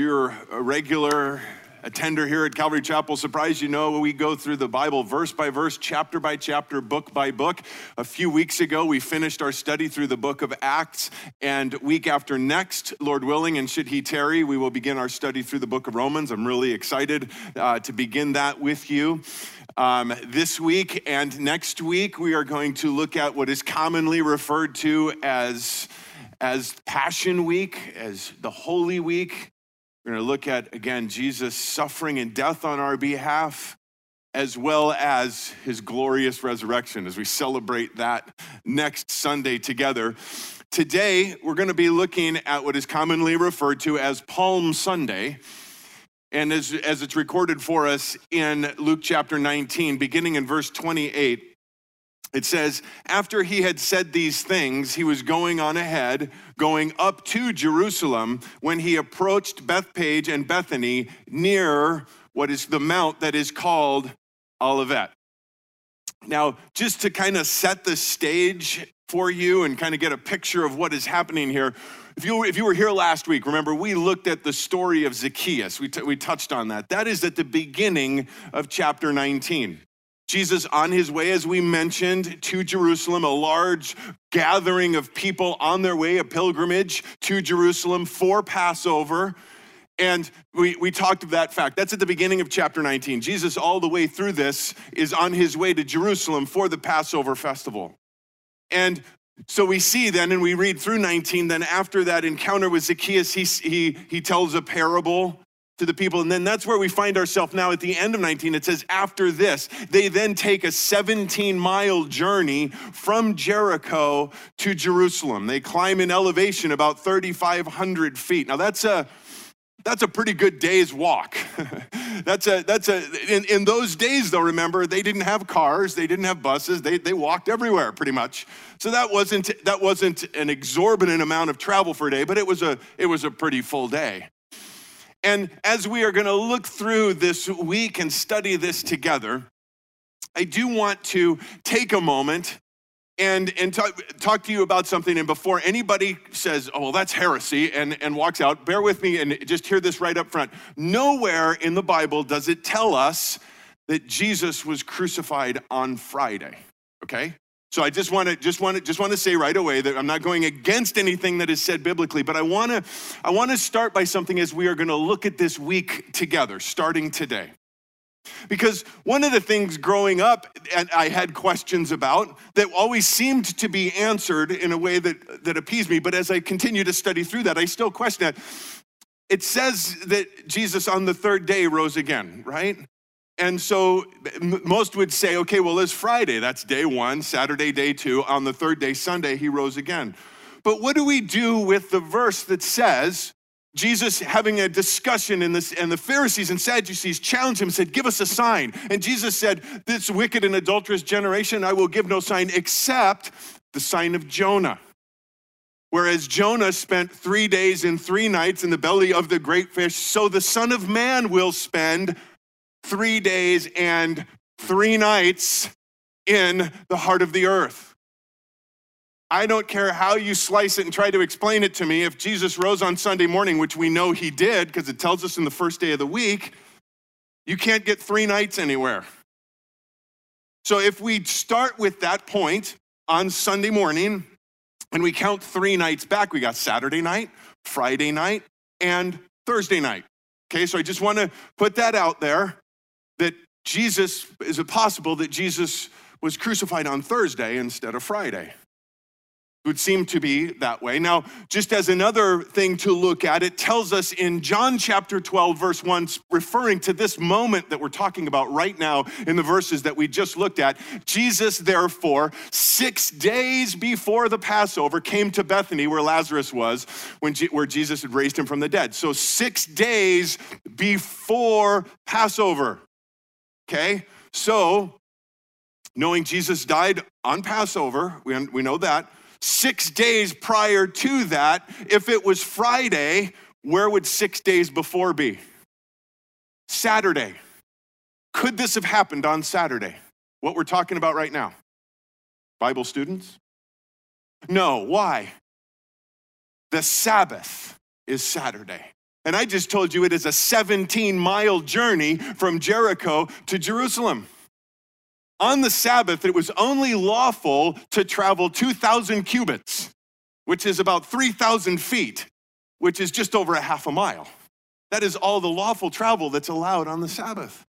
you're a regular attender here at Calvary Chapel, surprise you know we go through the Bible verse by verse, chapter by chapter, book by book. A few weeks ago, we finished our study through the book of Acts, and week after next, Lord willing, and should He tarry, we will begin our study through the book of Romans. I'm really excited uh, to begin that with you. Um, this week and next week, we are going to look at what is commonly referred to as, as Passion Week, as the Holy Week. We're going to look at, again, Jesus' suffering and death on our behalf, as well as his glorious resurrection as we celebrate that next Sunday together. Today, we're going to be looking at what is commonly referred to as Palm Sunday. And as, as it's recorded for us in Luke chapter 19, beginning in verse 28, it says, After he had said these things, he was going on ahead, going up to Jerusalem, when he approached Bethphage and Bethany near what is the mount that is called Olivet. Now, just to kind of set the stage for you and kind of get a picture of what is happening here, if you, if you were here last week, remember we looked at the story of Zacchaeus. We, t- we touched on that. That is at the beginning of chapter 19. Jesus, on his way, as we mentioned, to Jerusalem, a large gathering of people on their way, a pilgrimage to Jerusalem for Passover. And we, we talked of that fact. That's at the beginning of chapter 19. Jesus, all the way through this, is on his way to Jerusalem for the Passover festival. And so we see then, and we read through 19, then after that encounter with Zacchaeus, he, he, he tells a parable to the people. And then that's where we find ourselves now at the end of 19. It says, after this, they then take a 17 mile journey from Jericho to Jerusalem. They climb in elevation about 3,500 feet. Now that's a that's a pretty good day's walk. that's a that's a in, in those days though, remember, they didn't have cars, they didn't have buses, they, they walked everywhere pretty much. So that wasn't that wasn't an exorbitant amount of travel for a day, but it was a it was a pretty full day. And as we are going to look through this week and study this together, I do want to take a moment and, and talk, talk to you about something. And before anybody says, oh, well, that's heresy, and, and walks out, bear with me and just hear this right up front. Nowhere in the Bible does it tell us that Jesus was crucified on Friday, okay? So I just want to just want to just want to say right away that I'm not going against anything that is said biblically, but I want to I want to start by something as we are going to look at this week together starting today. Because one of the things growing up and I had questions about that always seemed to be answered in a way that, that appeased me, but as I continue to study through that, I still question it. It says that Jesus on the third day rose again, right? And so most would say, okay, well, it's Friday. That's day one, Saturday, day two. On the third day, Sunday, he rose again. But what do we do with the verse that says, Jesus having a discussion in this, and the Pharisees and Sadducees challenged him, said, Give us a sign. And Jesus said, This wicked and adulterous generation, I will give no sign except the sign of Jonah. Whereas Jonah spent three days and three nights in the belly of the great fish, so the Son of Man will spend three days and three nights in the heart of the earth. I don't care how you slice it and try to explain it to me. If Jesus rose on Sunday morning, which we know he did because it tells us in the first day of the week, you can't get three nights anywhere. So if we start with that point on Sunday morning and we count three nights back, we got Saturday night, Friday night, and Thursday night. Okay, so I just want to put that out there that Jesus, is it possible that Jesus was crucified on Thursday instead of Friday? It would seem to be that way. Now, just as another thing to look at, it tells us in John chapter 12, verse 1, referring to this moment that we're talking about right now in the verses that we just looked at. Jesus, therefore, six days before the Passover, came to Bethany where Lazarus was, when, where Jesus had raised him from the dead. So, six days before Passover. Okay? So, knowing Jesus died on Passover, we, we know that. Six days prior to that, if it was Friday, where would six days before be? Saturday. Could this have happened on Saturday? What we're talking about right now? Bible students? No. Why? The Sabbath is Saturday. And I just told you it is a 17 mile journey from Jericho to Jerusalem. On the Sabbath, it was only lawful to travel 2,000 cubits, which is about 3,000 feet, which is just over a half a mile. That is all the lawful travel that's allowed on the Sabbath.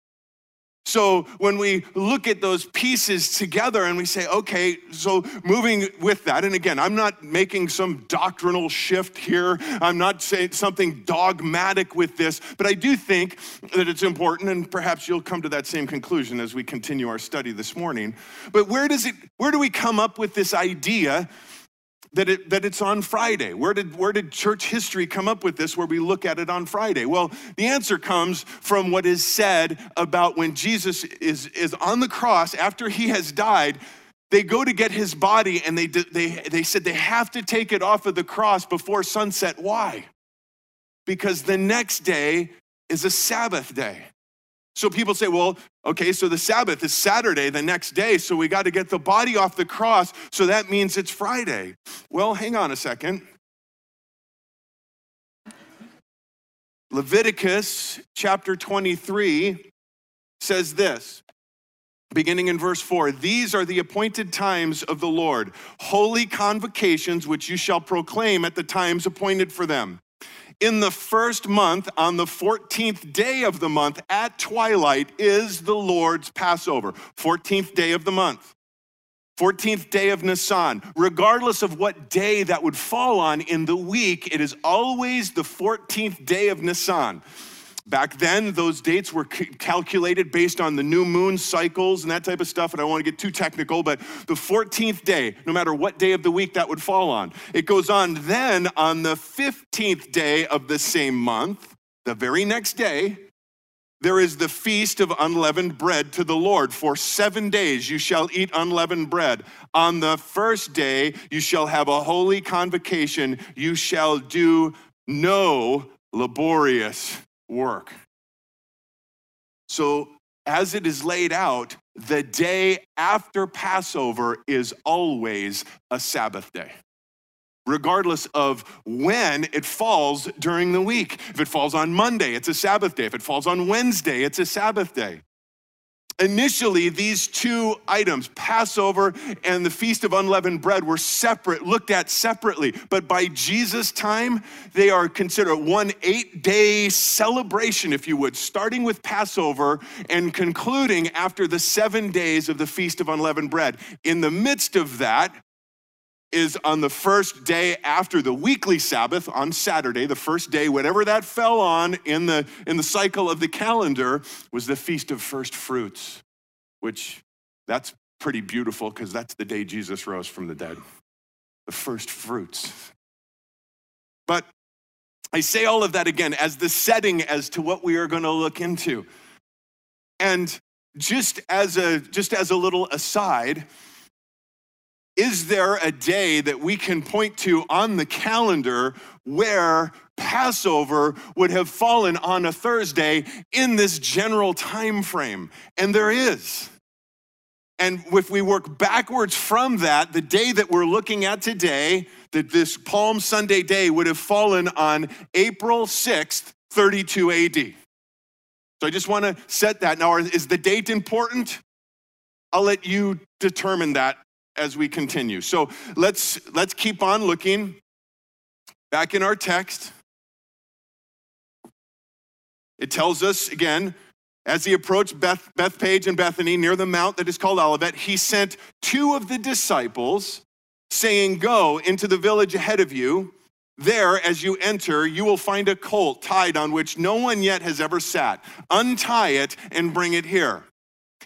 So when we look at those pieces together and we say, okay, so moving with that, and again, I'm not making some doctrinal shift here, I'm not saying something dogmatic with this, but I do think that it's important, and perhaps you'll come to that same conclusion as we continue our study this morning. But where does it, where do we come up with this idea that, it, that it's on Friday. Where did, where did church history come up with this where we look at it on Friday? Well, the answer comes from what is said about when Jesus is, is on the cross after he has died. They go to get his body and they, they, they said they have to take it off of the cross before sunset. Why? Because the next day is a Sabbath day. So people say, well, okay, so the Sabbath is Saturday, the next day, so we got to get the body off the cross, so that means it's Friday. Well, hang on a second. Leviticus chapter 23 says this, beginning in verse 4 These are the appointed times of the Lord, holy convocations which you shall proclaim at the times appointed for them in the first month, on the 14th day of the month at twilight, is the Lord's Passover. 14th day of the month. 14th day of Nisan. Regardless of what day that would fall on in the week, it is always the 14th day of Nisan. Back then, those dates were calculated based on the new moon cycles and that type of stuff. And I don't want to get too technical, but the 14th day, no matter what day of the week that would fall on, it goes on then on the 15th day of the same month, the very next day, there is the feast of unleavened bread to the Lord. For seven days you shall eat unleavened bread. On the first day you shall have a holy convocation. You shall do no laborious work. So, as it is laid out, the day after Passover is always a Sabbath day, regardless of when it falls during the week. If it falls on Monday, it's a Sabbath day. If it falls on Wednesday, it's a Sabbath day. Initially, these two items, Passover and the Feast of Unleavened Bread, were separate, looked at separately. But by Jesus' time, they are considered one eight day celebration, if you would, starting with Passover and concluding after the seven days of the Feast of Unleavened Bread. In the midst of that, is on the first day after the weekly Sabbath on Saturday, the first day, whatever that fell on in the, in the cycle of the calendar, was the Feast of First Fruits, which that's pretty beautiful because that's the day Jesus rose from the dead. The first fruits. But I say all of that again as the setting as to what we are going to look into. And just as a just as a little aside, is there a day that we can point to on the calendar where Passover would have fallen on a Thursday in this general time frame? And there is. And if we work backwards from that, the day that we're looking at today, that this Palm Sunday day would have fallen on April 6th, 32 AD. So I just want to set that. Now, is the date important? I'll let you determine that as we continue. So let's let's keep on looking back in our text. It tells us again, as he approached Beth, Bethphage and Bethany near the mount that is called Olivet, he sent two of the disciples, saying, Go into the village ahead of you. There, as you enter, you will find a colt tied on which no one yet has ever sat. Untie it and bring it here.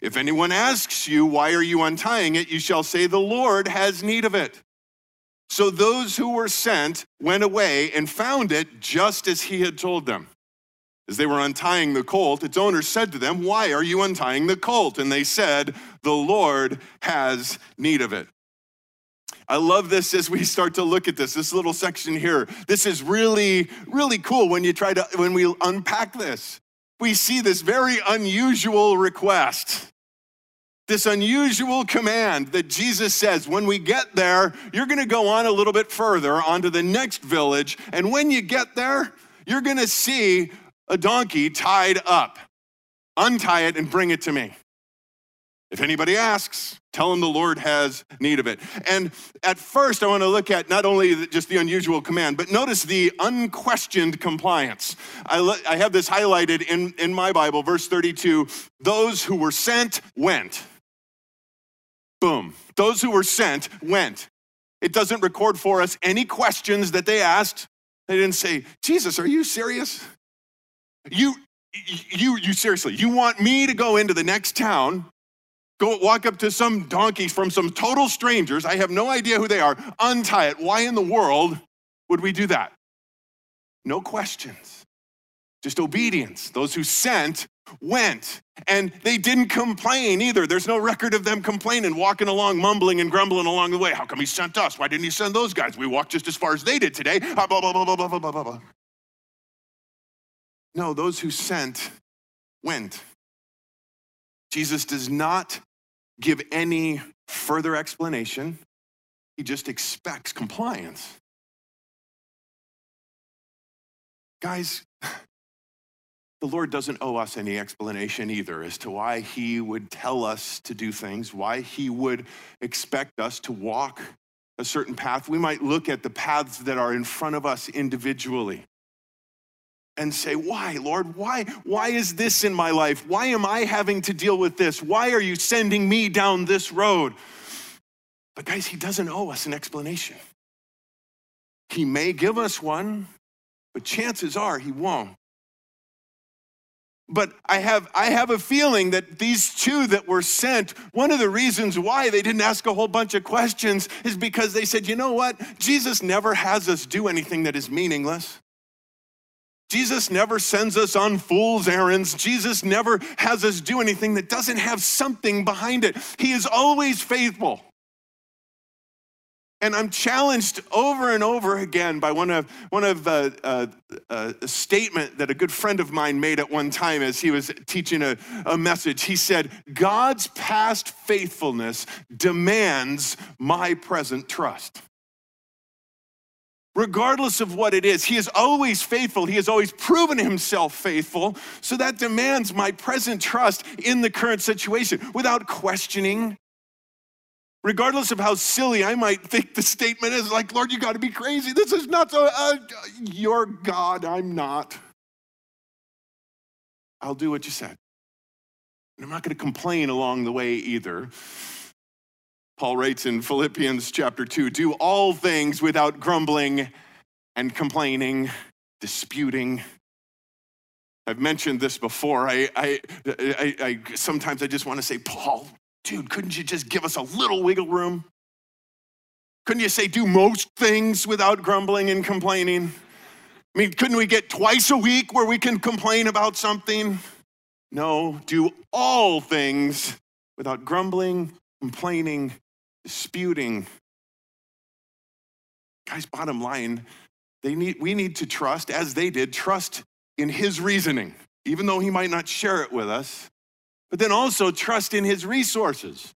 If anyone asks you, Why are you untying it? you shall say, The Lord has need of it. So those who were sent went away and found it just as he had told them. As they were untying the colt, its owner said to them, Why are you untying the colt? And they said, The Lord has need of it. I love this as we start to look at this, this little section here. This is really, really cool when you try to, when we unpack this. We see this very unusual request this unusual command that Jesus says, when we get there, you're going to go on a little bit further onto the next village. And when you get there, you're going to see a donkey tied up. Untie it and bring it to me. If anybody asks, tell them the Lord has need of it. And at first, I want to look at not only just the unusual command, but notice the unquestioned compliance. I, I have this highlighted in, in my Bible, verse 32 those who were sent went. Boom. Those who were sent went. It doesn't record for us any questions that they asked. They didn't say, Jesus, are you serious? You, you, you seriously, you want me to go into the next town go walk up to some donkey from some total strangers, I have no idea who they are, untie it. Why in the world would we do that? No questions, just obedience. Those who sent went. And they didn't complain either. There's no record of them complaining, walking along, mumbling and grumbling along the way. How come he sent us? Why didn't he send those guys? We walked just as far as they did today. Ah, blah, blah, blah, blah, blah, blah, blah, blah. No, those who sent went. Jesus does not give any further explanation, he just expects compliance. Guys, the Lord doesn't owe us any explanation either as to why He would tell us to do things, why He would expect us to walk a certain path. We might look at the paths that are in front of us individually and say, Why, Lord? Why? Why is this in my life? Why am I having to deal with this? Why are you sending me down this road? But, guys, He doesn't owe us an explanation. He may give us one, but chances are He won't. But I have, I have a feeling that these two that were sent, one of the reasons why they didn't ask a whole bunch of questions is because they said, you know what? Jesus never has us do anything that is meaningless. Jesus never sends us on fool's errands. Jesus never has us do anything that doesn't have something behind it. He is always faithful. And I'm challenged over and over again by one of one of uh, uh, uh, a statement that a good friend of mine made at one time as he was teaching a, a message. He said, "God's past faithfulness demands my present trust." regardless of what it is. He is always faithful. He has always proven himself faithful. So that demands my present trust in the current situation without questioning. Regardless of how silly I might think the statement is, like, Lord, you got to be crazy. This is not so. Uh, you're God, I'm not. I'll do what you said. And I'm not going to complain along the way either. Paul writes in Philippians chapter 2 do all things without grumbling and complaining, disputing. I've mentioned this before. I, I, I, I sometimes I just want to say, Paul, dude, couldn't you just give us a little wiggle room? Couldn't you say do most things without grumbling and complaining? I mean, couldn't we get twice a week where we can complain about something? No, do all things without grumbling, complaining, disputing. Guys, bottom line, they need, we need to trust, as they did, trust in his reasoning, even though he might not share it with us, but then also trust in his resources.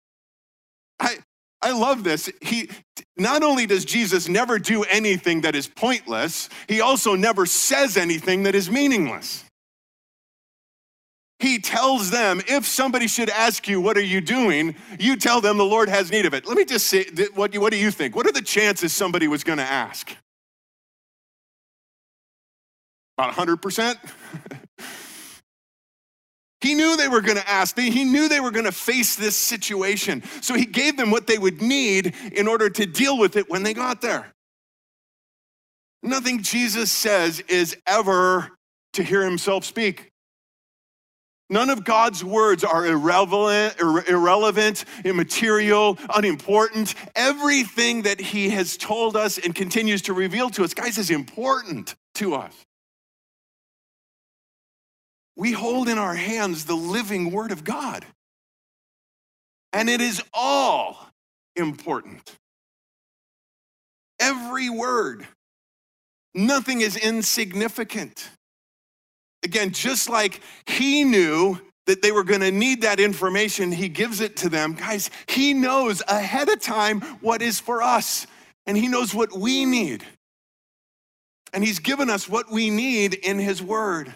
I, I love this. He not only does Jesus never do anything that is pointless, he also never says anything that is meaningless he tells them, if somebody should ask you, What are you doing? you tell them the Lord has need of it. Let me just say, what, what do you think? What are the chances somebody was going to ask? About 100%? he knew they were going to ask. He knew they were going to face this situation. So he gave them what they would need in order to deal with it when they got there. Nothing Jesus says is ever to hear himself speak. None of God's words are irrelevant, irrelevant, immaterial, unimportant. Everything that He has told us and continues to reveal to us, guys, is important to us. We hold in our hands the living Word of God, and it is all important. Every word, nothing is insignificant. Again, just like he knew that they were going to need that information, he gives it to them. Guys, he knows ahead of time what is for us, and he knows what we need. and he's given us what we need in his word.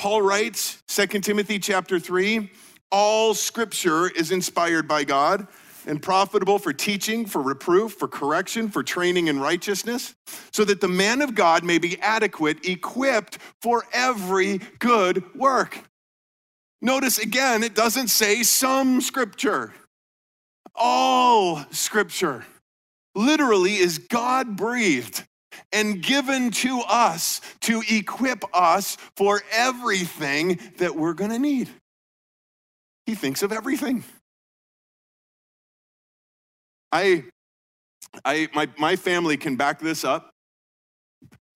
Paul writes, 2 Timothy chapter 3, all scripture is inspired by God and profitable for teaching, for reproof, for correction, for training in righteousness, so that the man of God may be adequate, equipped for every good work. Notice again, it doesn't say some scripture, all scripture literally is God breathed and given to us to equip us for everything that we're going to need. He thinks of everything. I, I, my, my family can back this up.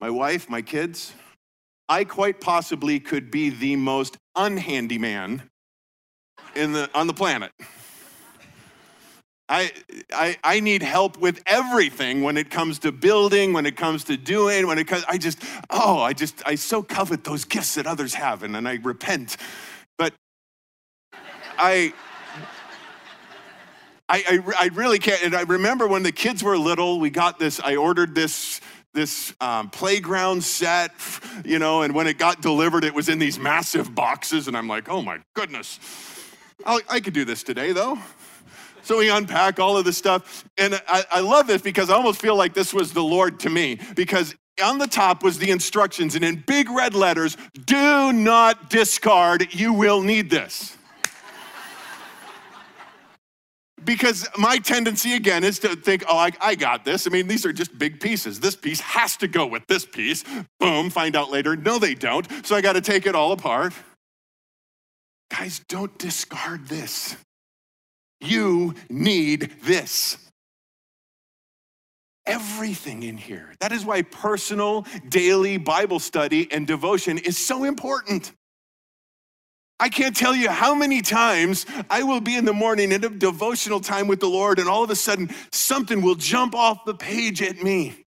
My wife, my kids. I quite possibly could be the most unhandy man in the, on the planet. I, I, I need help with everything when it comes to building, when it comes to doing, when it comes, I just, oh, I just, I so covet those gifts that others have, and, and I repent. But I, I, I, I really can't. And I remember when the kids were little, we got this, I ordered this this um, playground set, you know, and when it got delivered, it was in these massive boxes, and I'm like, oh my goodness. i I could do this today, though. So we unpack all of this stuff. And I, I love this because I almost feel like this was the Lord to me because on the top was the instructions, and in big red letters, do not discard, you will need this. because my tendency again is to think, oh, I, I, got this. I mean, these are just big pieces. This piece has to go with this piece. Boom, find out later. No, they don't. So I got to take it all apart. Guys, don't discard this. You need this. Everything in here. That is why personal daily Bible study and devotion is so important. I can't tell you how many times I will be in the morning in a devotional time with the Lord, and all of a sudden something will jump off the page at me.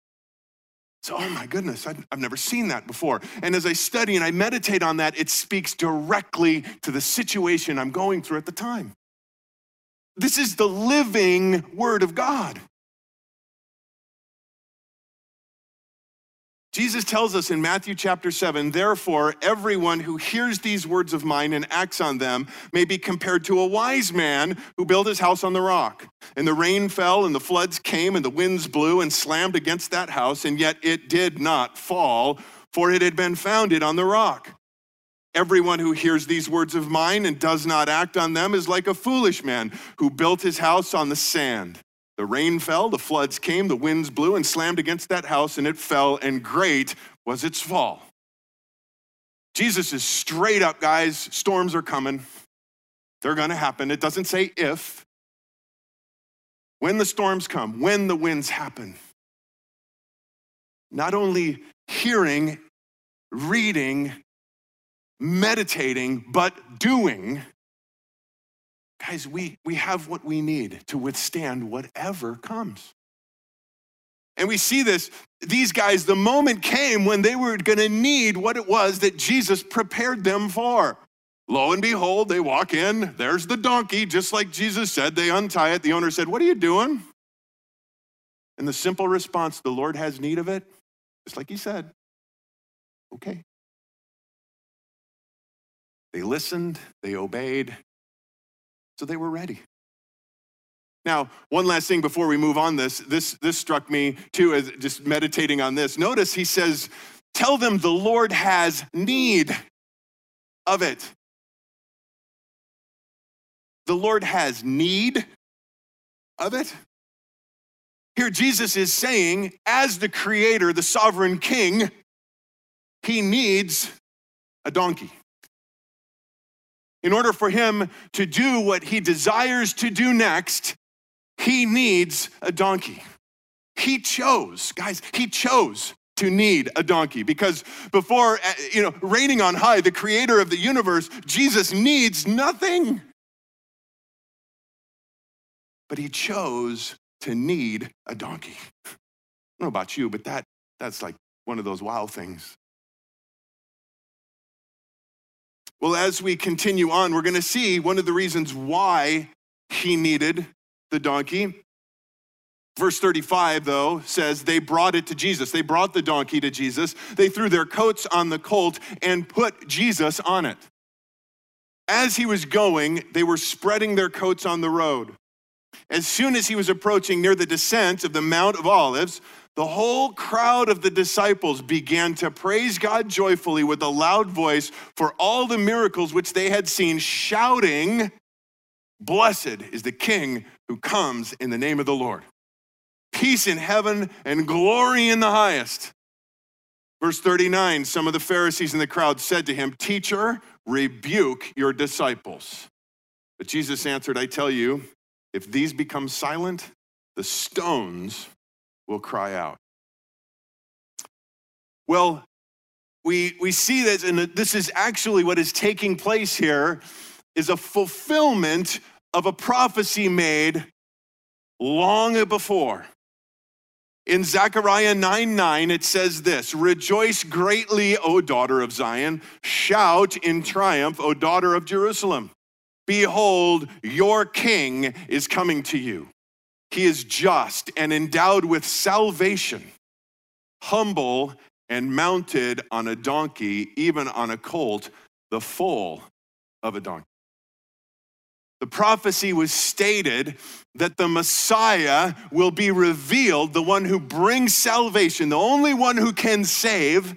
So, oh my goodness, I've, I've, never seen that before. And as I study and I meditate on that, it speaks directly to the situation I'm going through at the time. This is the living Word of God. Jesus tells us in Matthew chapter 7, therefore, everyone who hears these words of mine and acts on them may be compared to a wise man who built his house on the rock. And the rain fell, and the floods came, and the winds blew and slammed against that house, and yet it did not fall, for it had been founded on the rock. Everyone who hears these words of mine and does not act on them is like a foolish man who built his house on the sand. The rain fell, the floods came, the winds blew and slammed against that house, and it fell, and great was its fall. Jesus is straight up, guys. Storms are coming. They're going to happen. It doesn't say if. When the storms come, when the winds happen. Not only hearing, reading, meditating, but doing, guys, we, we have what we need to withstand whatever comes. And we see this, these guys, the moment came when they were gonna need what it was that Jesus prepared them for. Lo and behold, they walk in, there's the donkey, just like Jesus said. They untie it. The owner said, What are you doing? And the simple response, The Lord has need of it, just like he said, Okay. They listened, they obeyed, so they were ready. Now, one last thing before we move on this, this, this struck me too as just meditating on this. Notice he says, Tell them the Lord has need of it. The Lord has need of it. Here, Jesus is saying, as the creator, the sovereign king, he needs a donkey in order for him to do what he desires to do next, he needs a donkey. He chose, guys, he chose to need a donkey because before, uh, you know, reigning on high, the creator of the universe, Jesus needs nothing. But he chose to need a donkey. I don't know about you, but that, that's like one of those wow things. Well, as we continue on, we're going to see one of the reasons why he needed the donkey. Verse 35, though, says they brought it to Jesus. They brought the donkey to Jesus. They threw their coats on the colt and put Jesus on it. As he was going, they were spreading their coats on the road. As soon as he was approaching near the descent of the Mount of Olives, the whole crowd of the disciples began to praise God joyfully with a loud voice for all the miracles which they had seen, shouting, Blessed is the King who comes in the name of the Lord. Peace in heaven and glory in the highest. Verse 39 Some of the Pharisees in the crowd said to him, Teacher, rebuke your disciples. But Jesus answered, I tell you, if these become silent, the stones will cry out. Well, we, we see this, and this is actually what is taking place here, is a fulfillment of a prophecy made long before. In Zechariah 9 9, it says this Rejoice greatly, O daughter of Zion. Shout in triumph, O daughter of Jerusalem. Behold, your king is coming to you. He is just and endowed with salvation, humble and mounted on a donkey, even on a colt, the foal of a donkey. The prophecy was stated that the Messiah will be revealed, the one who brings salvation, the only one who can save,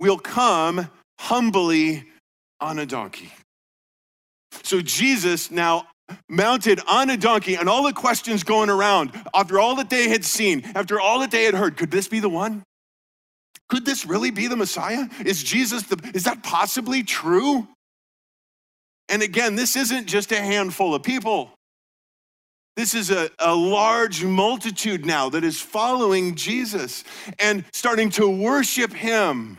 will come humbly on a donkey. So Jesus now mounted on a donkey and all the questions going around after all that they had seen, after all that they had heard, could this be the one? Could this really be the Messiah? Is Jesus the, is that possibly true? And again, this isn't just a handful of people. This is a, a large multitude now that is following Jesus and starting to worship him.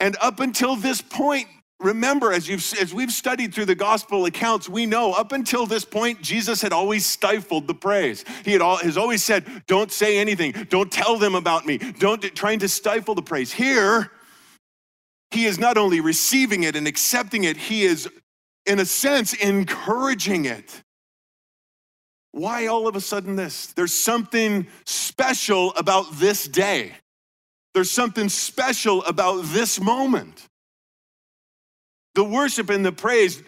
And up until this point, remember, as, you've, as we've studied through the gospel accounts, we know up until this point, Jesus had always stifled the praise. He had all, has always said, Don't say anything, don't tell them about me, don't trying to stifle the praise. Here, he is not only receiving it and accepting it, he is, in a sense, encouraging it. Why all of a sudden this? There's something special about this day. There's something special about this moment. The worship and the praise,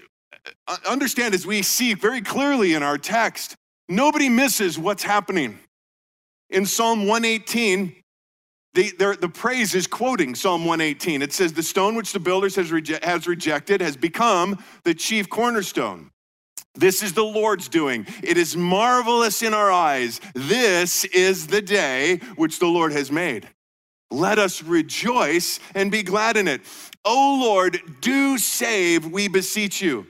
uh, understand as we see very clearly in our text, nobody misses what's happening. In Psalm 118, the, the, praise is quoting Psalm 118. It says, The stone which the builders has, reje- has rejected has become the chief cornerstone. This is the Lord's doing. It is marvelous in our eyes. This is the day which the Lord has made. Let us rejoice and be glad in it. O Lord, do save, we beseech you.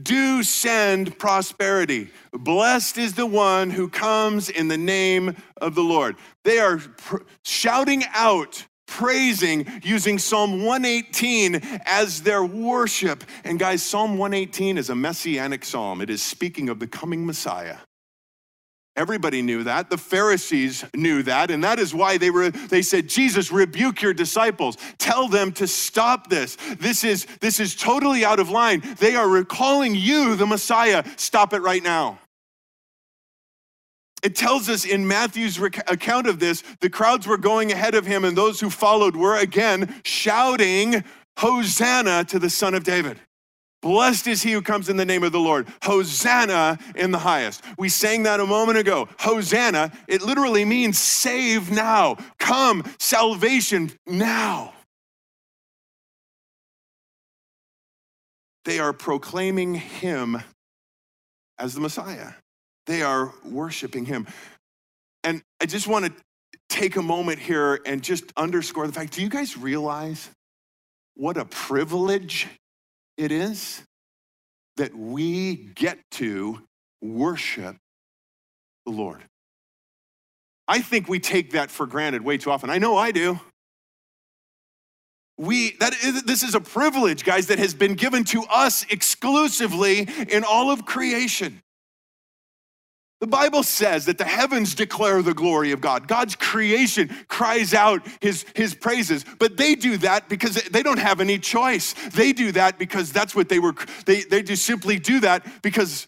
Do send prosperity. Blessed is the one who comes in the name of the Lord. They are pr- shouting out, praising, using Psalm 118 as their worship. And guys, Psalm 118 is a messianic psalm, it is speaking of the coming Messiah. Everybody knew that. The Pharisees knew that. And that is why they were they said, "Jesus, rebuke your disciples. Tell them to stop this. This is this is totally out of line. They are recalling you the Messiah. Stop it right now." It tells us in Matthew's account of this, the crowds were going ahead of him and those who followed were again shouting, "Hosanna to the son of David." Blessed is he who comes in the name of the Lord. Hosanna in the highest. We sang that a moment ago. Hosanna, it literally means save now. Come, salvation now. They are proclaiming him as the Messiah, they are worshiping him. And I just want to take a moment here and just underscore the fact do you guys realize what a privilege it is that we get to worship the Lord. I think we take that for granted way too often. I know I do. We that is, this is a privilege, guys, that has been given to us exclusively in all of creation. The Bible says that the heavens declare the glory of God. God's creation cries out his, his praises, but they do that because they don't have any choice. They do that because that's what they were, they, they just simply do that because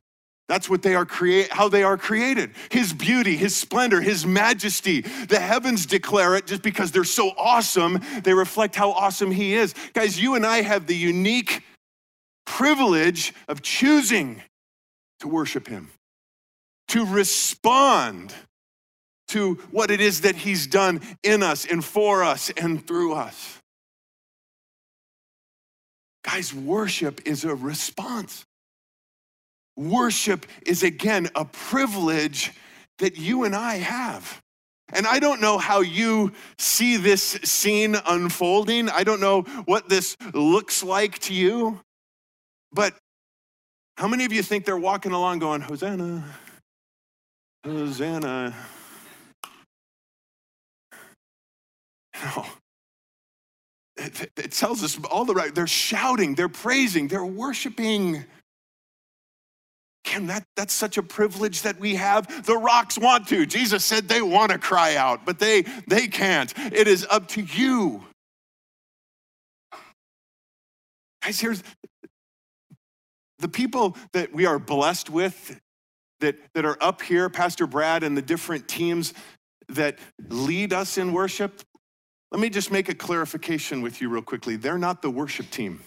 That's what they are create how they are created. His beauty, his splendor, his majesty. The heavens declare it just because they're so awesome, they reflect how awesome he is. Guys, you and I have the unique privilege of choosing to worship him, to respond to what it is that he's done in us and for us and through us. Guys, worship is a response. Worship is again a privilege that you and I have. And I don't know how you see this scene unfolding. I don't know what this looks like to you. But how many of you think they're walking along going, Hosanna, Hosanna? No. It, it tells us all the right, they're shouting, they're praising, they're worshiping. Kim, that, that's such a privilege that we have. The rocks want to. Jesus said they want to cry out, but they, they can't. It is up to you. Guys, here's the people that we are blessed with that, that are up here, Pastor Brad and the different teams that lead us in worship. Let me just make a clarification with you, real quickly. They're not the worship team,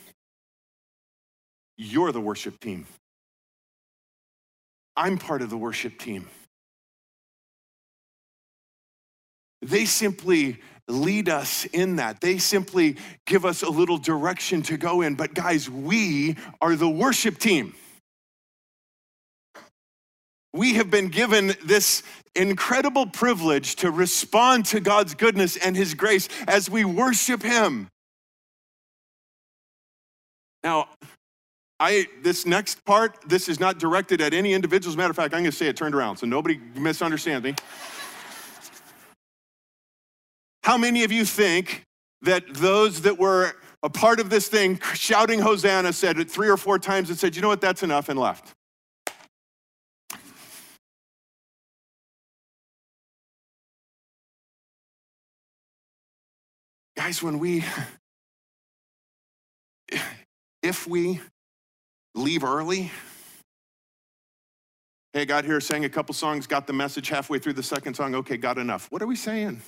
you're the worship team. I'm part of the worship team. They simply lead us in that. They simply give us a little direction to go in. But guys, we are the worship team. We have been given this incredible privilege to respond to God's goodness and His grace as we worship Him. Now, I, this next part, this is not directed at any individual. As a matter of fact, I'm going to say it turned around so nobody misunderstands me. How many of you think that those that were a part of this thing shouting Hosanna said it three or four times and said, you know what, that's enough, and left? Guys, when we, if we leave early. Hey, I got here, sang a couple songs, got the message halfway through the second song. Okay, got enough. What are we saying?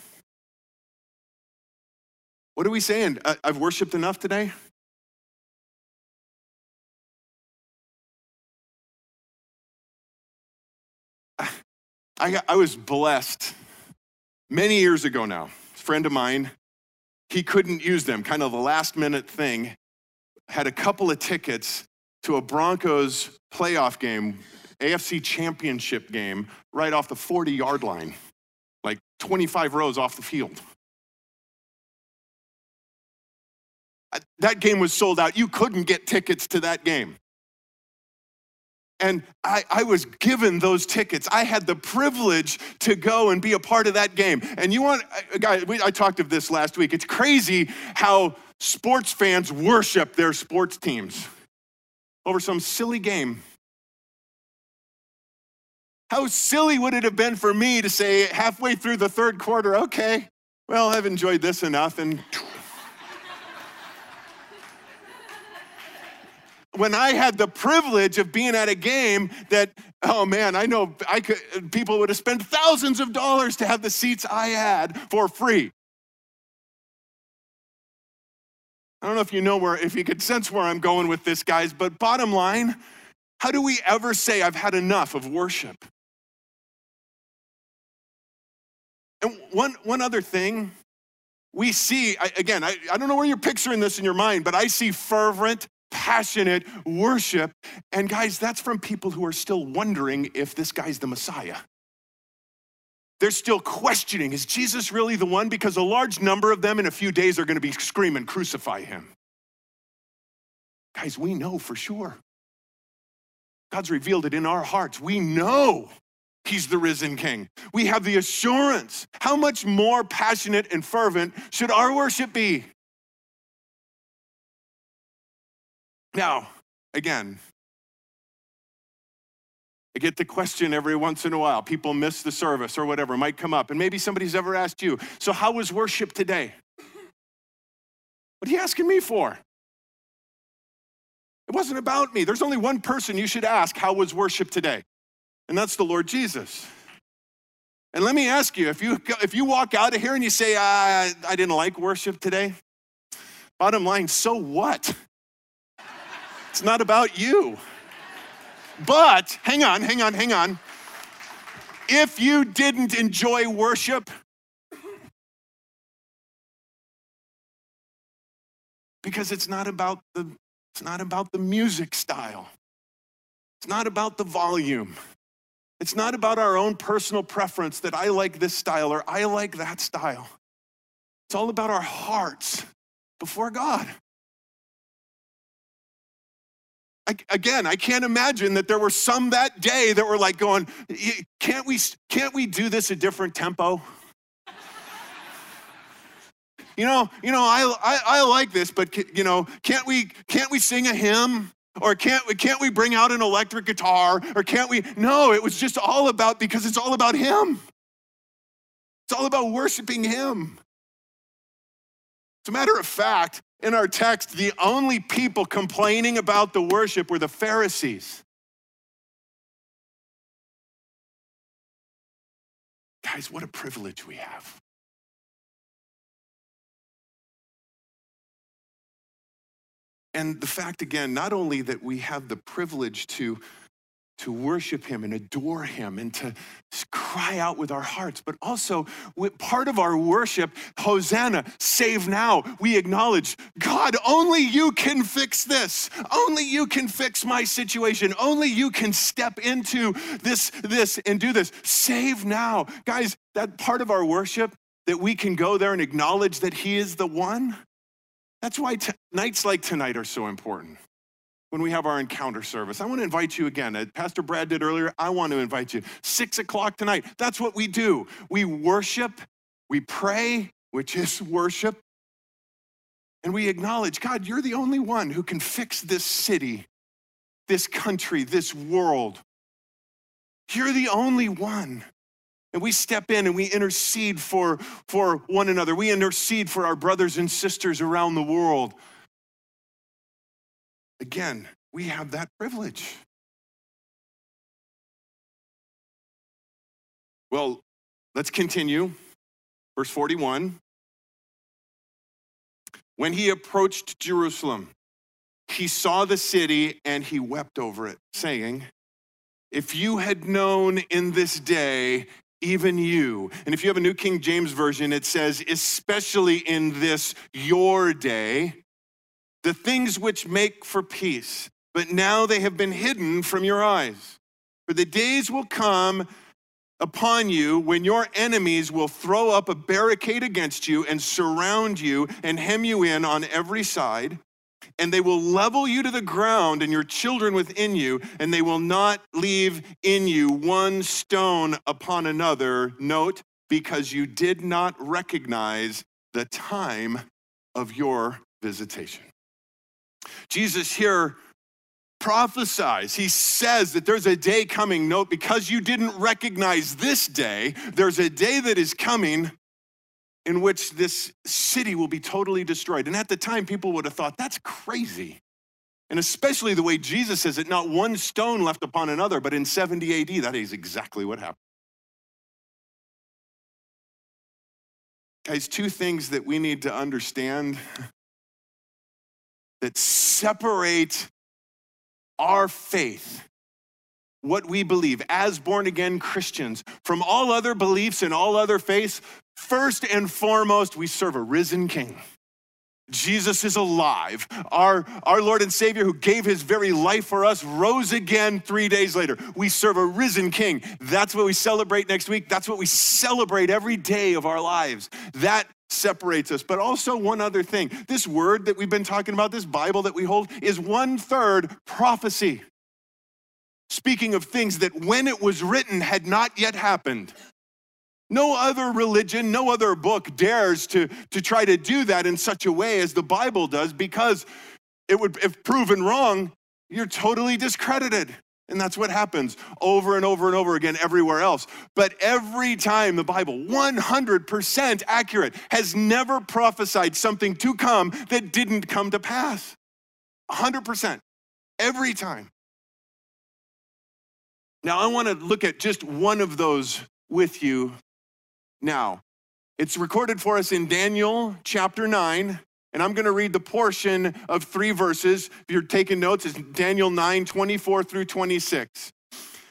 What are we saying? I've worshiped enough today? I, I was blessed many years ago now. A friend of mine, he couldn't use them, kind of the last minute thing. Had a couple of tickets to a Broncos playoff game, AFC championship game, right off the 40 yard line, like 25 rows off the field. That game was sold out. You couldn't get tickets to that game. And I, I, was given those tickets. I had the privilege to go and be a part of that game. And you want, uh, uh, guy, I talked of this last week. It's crazy how sports fans worship their sports teams over some silly game. How silly would it have been for me to say halfway through the third quarter, okay, well, I've enjoyed this enough, and when I had the privilege of being at a game that, oh man, I know I could, people would have spent thousands of dollars to have the seats I had for free. I don't know if you know where, if you could sense where I'm going with this, guys, but bottom line, how do we ever say, I've had enough of worship? And one, one other thing, we see, I, again, I, I don't know where you're picturing this in your mind, but I see fervent, passionate worship. And guys, that's from people who are still wondering if this guy's the Messiah. They're still questioning is Jesus really the one? Because a large number of them in a few days are going to be screaming, crucify him. Guys, we know for sure. God's revealed it in our hearts. We know He's the risen King. We have the assurance. How much more passionate and fervent should our worship be? Now, again, I get the question every once in a while. People miss the service or whatever might come up. And maybe somebody's ever asked you, So, how was worship today? What are you asking me for? It wasn't about me. There's only one person you should ask, How was worship today? And that's the Lord Jesus. And let me ask you if you, if you walk out of here and you say, I, I didn't like worship today, bottom line, so what? It's not about you. But hang on, hang on, hang on. If you didn't enjoy worship, because it's not about the it's not about the music style. It's not about the volume. It's not about our own personal preference that I like this style or I like that style. It's all about our hearts before God. Again, I can't imagine that there were some that day that were like going, can't we, can't we do this a different tempo? you know, you know, I, I, I like this, but you know, can't we, can't we sing a hymn? Or can't we, can't we bring out an electric guitar? Or can't we? No, it was just all about, because it's all about Him. It's all about worshiping Him. As a matter of fact, in our text, the only people complaining about the worship were the Pharisees. Guys, what a privilege we have. And the fact, again, not only that we have the privilege to, to worship Him and adore Him and to cry out with our hearts, but also part of our worship, Hosanna, save now, we acknowledge, God, only you can fix this. Only you can fix my situation. Only you can step into this, this, and do this. Save now. Guys, that part of our worship, that we can go there and acknowledge that He is the one that's why t- nights like tonight are so important when we have our encounter service. I want to invite you again. As Pastor Brad did earlier, I want to invite you. Six o'clock tonight. That's what we do. We worship, we pray, which is worship, and we acknowledge God, you're the only one who can fix this city, this country, this world. You're the only one. And we step in and we intercede for, for one another. We intercede for our brothers and sisters around the world. Again, we have that privilege. Well, let's continue. Verse 41. When he approached Jerusalem, he saw the city and he wept over it, saying, If you had known in this day even you. And if you have a New King James Version, it says, especially in this your day, the things which make for peace, but now they have been hidden from your eyes. For the days will come upon you when your enemies will throw up a barricade against you and surround you and hem you in on every side and they will level you to the ground and your children within you, and they will not leave in you one stone upon another. Note, because you did not recognize the time of your visitation. Jesus here prophesies. He says that there's a day coming. Note, because you didn't recognize this day, there's a day that is coming in which this city will be totally destroyed. And at the time, people would have thought, that's crazy. And especially the way Jesus says it, not one stone left upon another, but in 70 AD, that is exactly what happened. Guys, two things that we need to understand that separate our faith, what we believe as born again Christians, from all other beliefs and all other faiths, First and foremost, we serve a risen king. Jesus is alive. Our, our Lord and Savior, who gave his very life for us, rose again three days later. We serve a risen king. That's what we celebrate next week. That's what we celebrate every day of our lives. That separates us. But also, one other thing this word that we've been talking about, this Bible that we hold, is one third prophecy. Speaking of things that when it was written had not yet happened. No other religion, no other book dares to, to try to do that in such a way as the Bible does because it would, if proven wrong, you're totally discredited. And that's what happens over and over and over again everywhere else. But every time the Bible, 100% accurate, has never prophesied something to come that didn't come to pass. 100%. Every time. Now, I want to look at just one of those with you now. It's recorded for us in Daniel chapter 9, and I'm going to read the portion of three verses. If you're taking notes, it's Daniel 9, 24 through 26.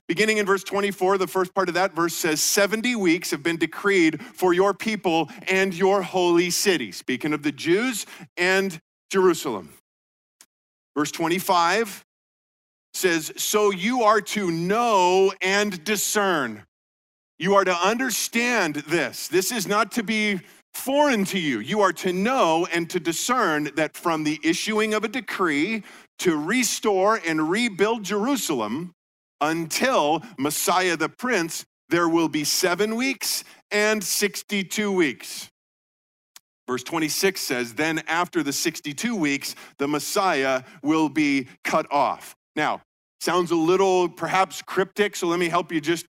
Beginning in verse 24, the first part of that verse says, 70 weeks have been decreed for your people and your holy city. Speaking of the Jews and Jerusalem. Verse 25 says, So you are to know and discern. You are to understand this. This is not to be foreign to you. You are to know and to discern that from the issuing of a decree to restore and rebuild Jerusalem until Messiah the Prince, there will be seven weeks and 62 weeks. Verse 26 says, Then after the 62 weeks, the Messiah will be cut off. Now, sounds a little perhaps cryptic, so let me help you just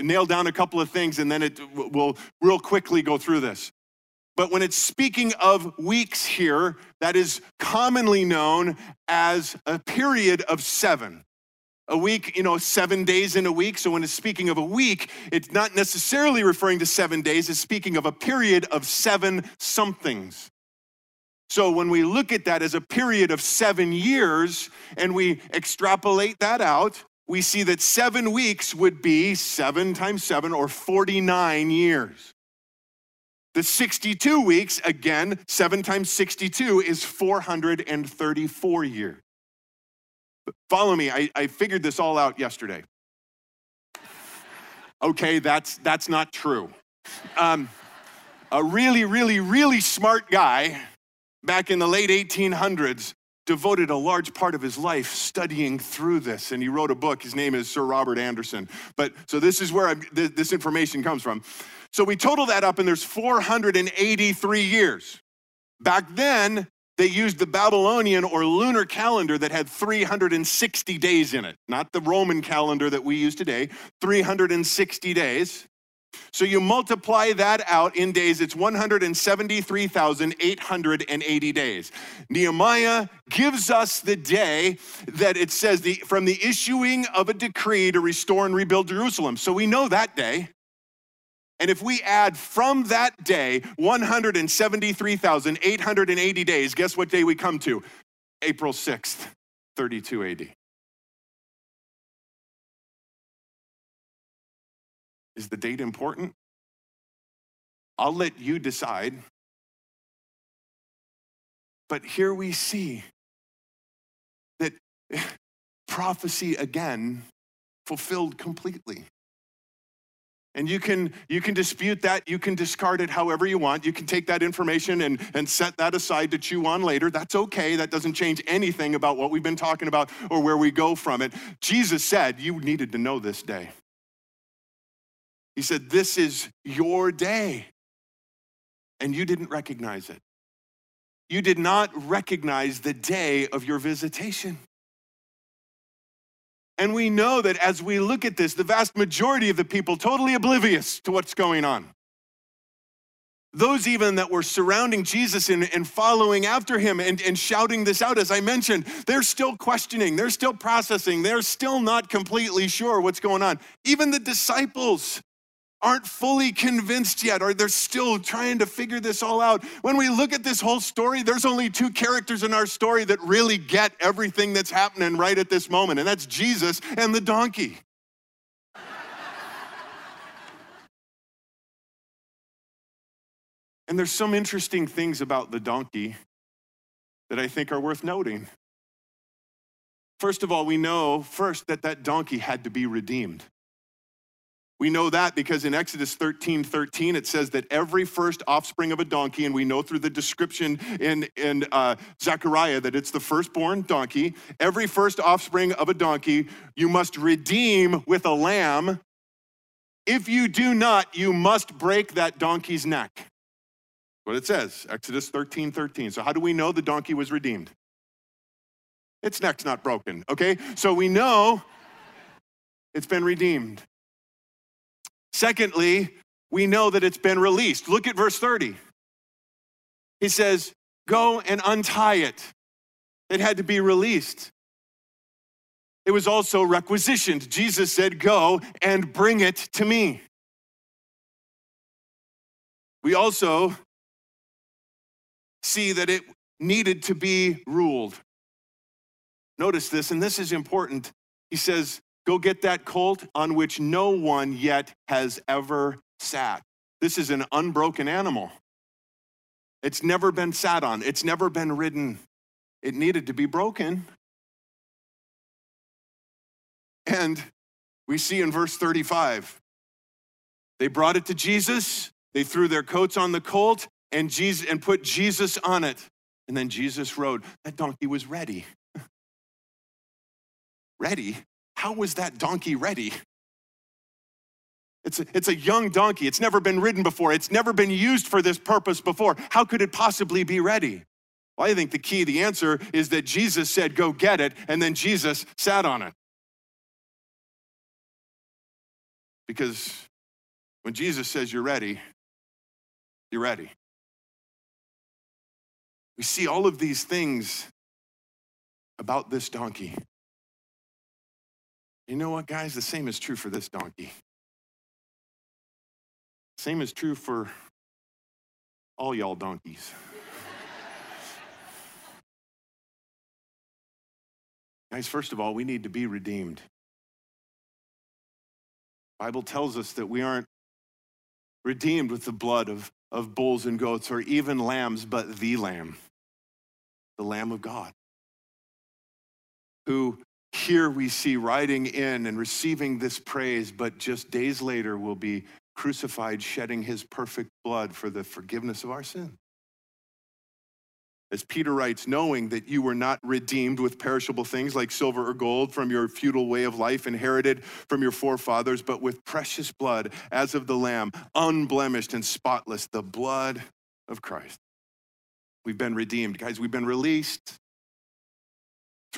nail down a couple of things and then it will real quickly go through this. But when it's speaking of weeks here, that is commonly known as a period of seven. A week, you know, seven days in a week. So when it's speaking of a week, it's not necessarily referring to seven days, it's speaking of a period of seven somethings. So when we look at that as a period of seven years and we extrapolate that out, we see that seven weeks would be seven times seven or 49 years. The 62 weeks, again, 7 times 62 is 434 years. follow me, I, I figured this all out yesterday. Okay, that's, that's not true. Um, a really, really, really smart guy back in the late 1800s devoted a large part of his life studying through this and he wrote a book his name is sir robert anderson but so this is where this information comes from so we total that up, and there's 483 years. Back then, they used the Babylonian or lunar calendar that had 360 days in it, not the Roman calendar that we use today, 360 days. So you multiply that out in days, it's 173,880 days. Nehemiah gives us the day that it says the, from the issuing of a decree to restore and rebuild Jerusalem. So we know that day. And if we add from that day 173,880 days, guess what day we come to? April 6th, 32 AD. Is the date important? I'll let you decide. But here we see that prophecy again fulfilled completely. And you can, you can dispute that. You can discard it however you want. You can take that information and, and set that aside to chew on later. That's okay. That doesn't change anything about what we've been talking about or where we go from it. Jesus said you needed to know this day. He said, This is your day. And you didn't recognize it. You did not recognize the day of your visitation. And we know that as we look at this, the vast majority of the people totally oblivious to what's going on. Those even that were surrounding Jesus and, and following after him and, and shouting this out, as I mentioned, they're still questioning, they're still processing, they're still not completely sure what's going on. Even the disciples aren't fully convinced yet, or they're still trying to figure this all out. When we look at this whole story, there's only two characters in our story that really get everything that's happening right at this moment, and that's Jesus and the donkey. and there's some interesting things about the donkey that I think are worth noting. First of all, we know first that that donkey had to be redeemed. We know that because in Exodus 13 13, it says that every first offspring of a donkey, and we know through the description in, in uh, Zechariah that it's the firstborn donkey, every first offspring of a donkey you must redeem with a lamb. If you do not, you must break that donkey's neck. What it says, Exodus 13 13. So, how do we know the donkey was redeemed? Its neck's not broken, okay? So we know it's been redeemed. Secondly, we know that it's been released. Look at verse 30. He says, Go and untie it. It had to be released. it was also requisitioned. Jesus said, Go and bring it to me. We also see that it needed to be ruled. Notice this, and this is important. He says, Go get that colt on which no one yet has ever sat. This is an unbroken animal. It's never been sat on, it's never been ridden. It needed to be broken. And we see in verse 35, they brought it to Jesus, they threw their coats on the colt, and Jesus and put Jesus on it. And then Jesus rode. That donkey was ready. ready? How was that donkey ready? It's a, it's a young donkey. It's never been ridden before. It's never been used for this purpose before. How could it possibly be ready? Well, I think the key, the answer is that Jesus said, Go get it, and then Jesus sat on it. Because when Jesus says you're ready, you're ready. We see all of these things about this donkey. You know what, guys? The same is true for this donkey. Same is true for all y'all donkeys. Guys, first of all, we need to be redeemed. Bible tells us that we aren't redeemed with the blood of, of bulls and goats or even lambs, but the lamb the Lamb of God, who here we see riding in and receiving this praise, but just days later will be crucified, shedding his perfect blood for the forgiveness of our sin. As Peter writes, knowing that you were not redeemed with perishable things like silver or gold from your futile way of life inherited from your forefathers, but with precious blood as of the Lamb, unblemished and spotless, the blood of Christ. We've been redeemed. Guys, we've been released.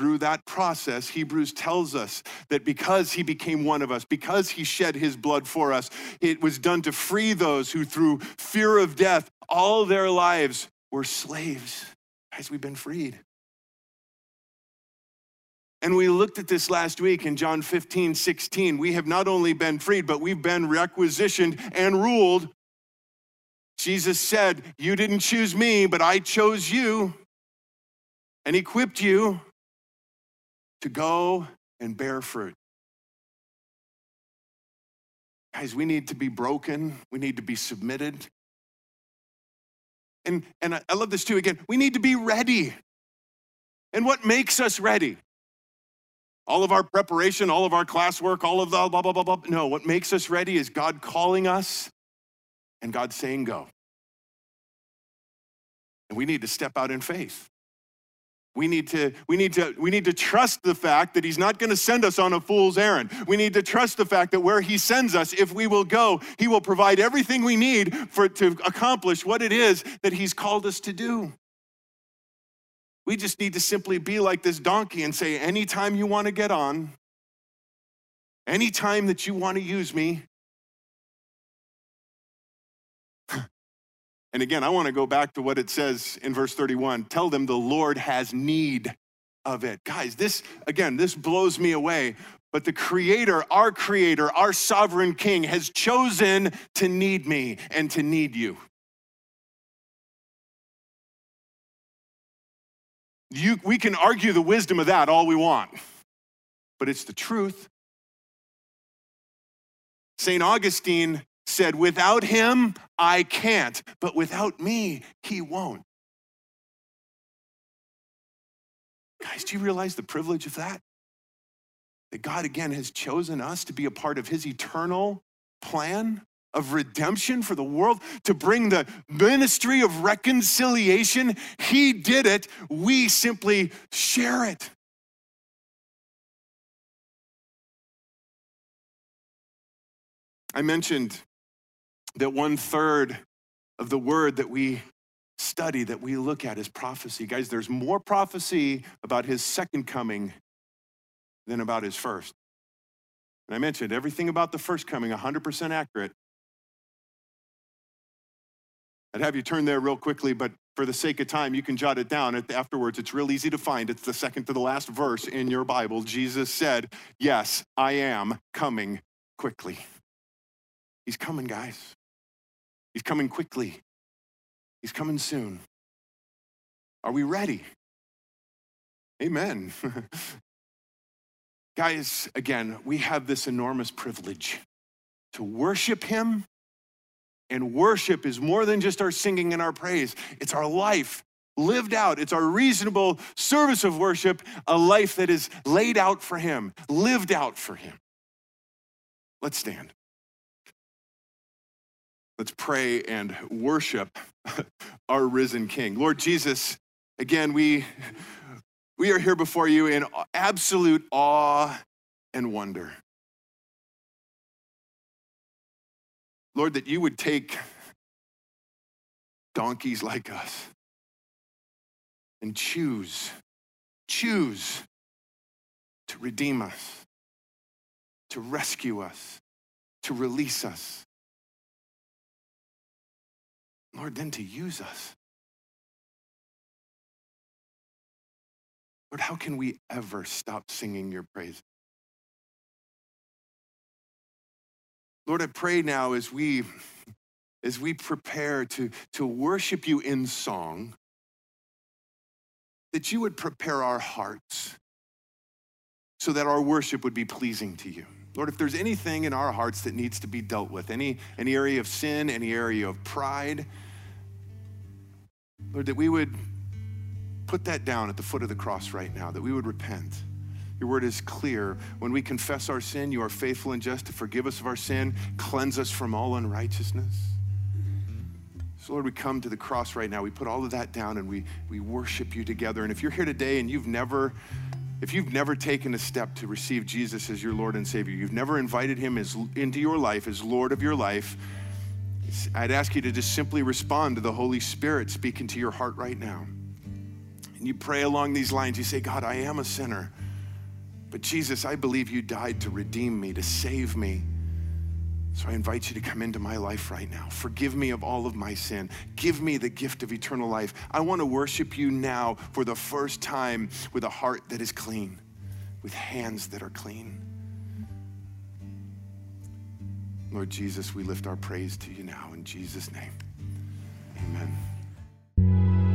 Through that process, Hebrews tells us that because he became one of us, because he shed his blood for us, it was done to free those who, through fear of death, all their lives were slaves. Guys, we've been freed. And we looked at this last week in John 15, 16. We have not only been freed, but we've been requisitioned and ruled Jesus said, You didn't choose me, but I chose you and equipped you to go and bear fruit. Guys, we need to be broken, we need to be submitted. And, and I love this too again. We need to be ready. And what makes us ready? All of our preparation, all of our classwork, all of the blah, blah, blah, blah. No, what makes us ready is God calling us and God's saying go. And we need to step out in faith. We need to, we need to, we need to trust the fact that he's not going to send us on a fool's errand. We need to trust the fact that where he sends us, if we will go, he will provide everything we need for to accomplish what it is that he's called us to do. We just need to simply be like this donkey and say, anytime you want to get on, anytime that you want to use me, And again, I want to go back to what it says in verse 31 tell them the Lord has need of it. Guys, this, again, this blows me away. But the Creator, our Creator, our sovereign King, has chosen to need me and to need you. you we can argue the wisdom of that all we want, but it's the truth. St. Augustine said, Without him, I can't, but without me, he won't. Guys, do you realize the privilege of that? That God again has chosen us to be a part of his eternal plan of redemption for the world, to bring the ministry of reconciliation. He did it. We simply share it. I mentioned that one third of the word that we study, that we look at, is prophecy. Guys, there's more prophecy about his second coming than about his first. And I mentioned everything about the first coming, 100% accurate. I'd have you turn there real quickly, but for the sake of time, you can jot it down. Afterwards, it's real easy to find. It's the second to the last verse in your Bible. Jesus said, Yes, I am coming quickly. He's coming, guys. He's coming quickly. He's coming soon. Are we ready? Amen. Guys, again, we have this enormous privilege to worship Him. And worship is more than just our singing and our praise, it's our life lived out. It's our reasonable service of worship, a life that is laid out for Him, lived out for Him. Let's stand. Let's pray and worship our risen King. Lord Jesus, again, we, we are here before you in absolute awe and wonder. Lord, that you would take donkeys like us and choose, choose to redeem us, to rescue us, to release us. Lord, then to use us. Lord, how can we ever stop singing your praise? Lord, I pray now as we as we prepare to, to worship you in song, that you would prepare our hearts so that our worship would be pleasing to you. Lord, if there's anything in our hearts that needs to be dealt with, any, any area of sin, any area of pride, Lord, that we would put that down at the foot of the cross right now, that we would repent. Your word is clear. When we confess our sin, you are faithful and just to forgive us of our sin, cleanse us from all unrighteousness. So, Lord, we come to the cross right now. We put all of that down and we, we worship you together. And if you're here today and you've never if you've never taken a step to receive Jesus as your Lord and Savior, you've never invited him as, into your life as Lord of your life, I'd ask you to just simply respond to the Holy Spirit speaking to your heart right now. And you pray along these lines. You say, God, I am a sinner. But Jesus, I believe you died to redeem me, to save me. So I invite you to come into my life right now. Forgive me of all of my sin. Give me the gift of eternal life. I want to worship you now for the first time with a heart that is clean, with hands that are clean. Lord Jesus, we lift our praise to you now in Jesus' name. Amen.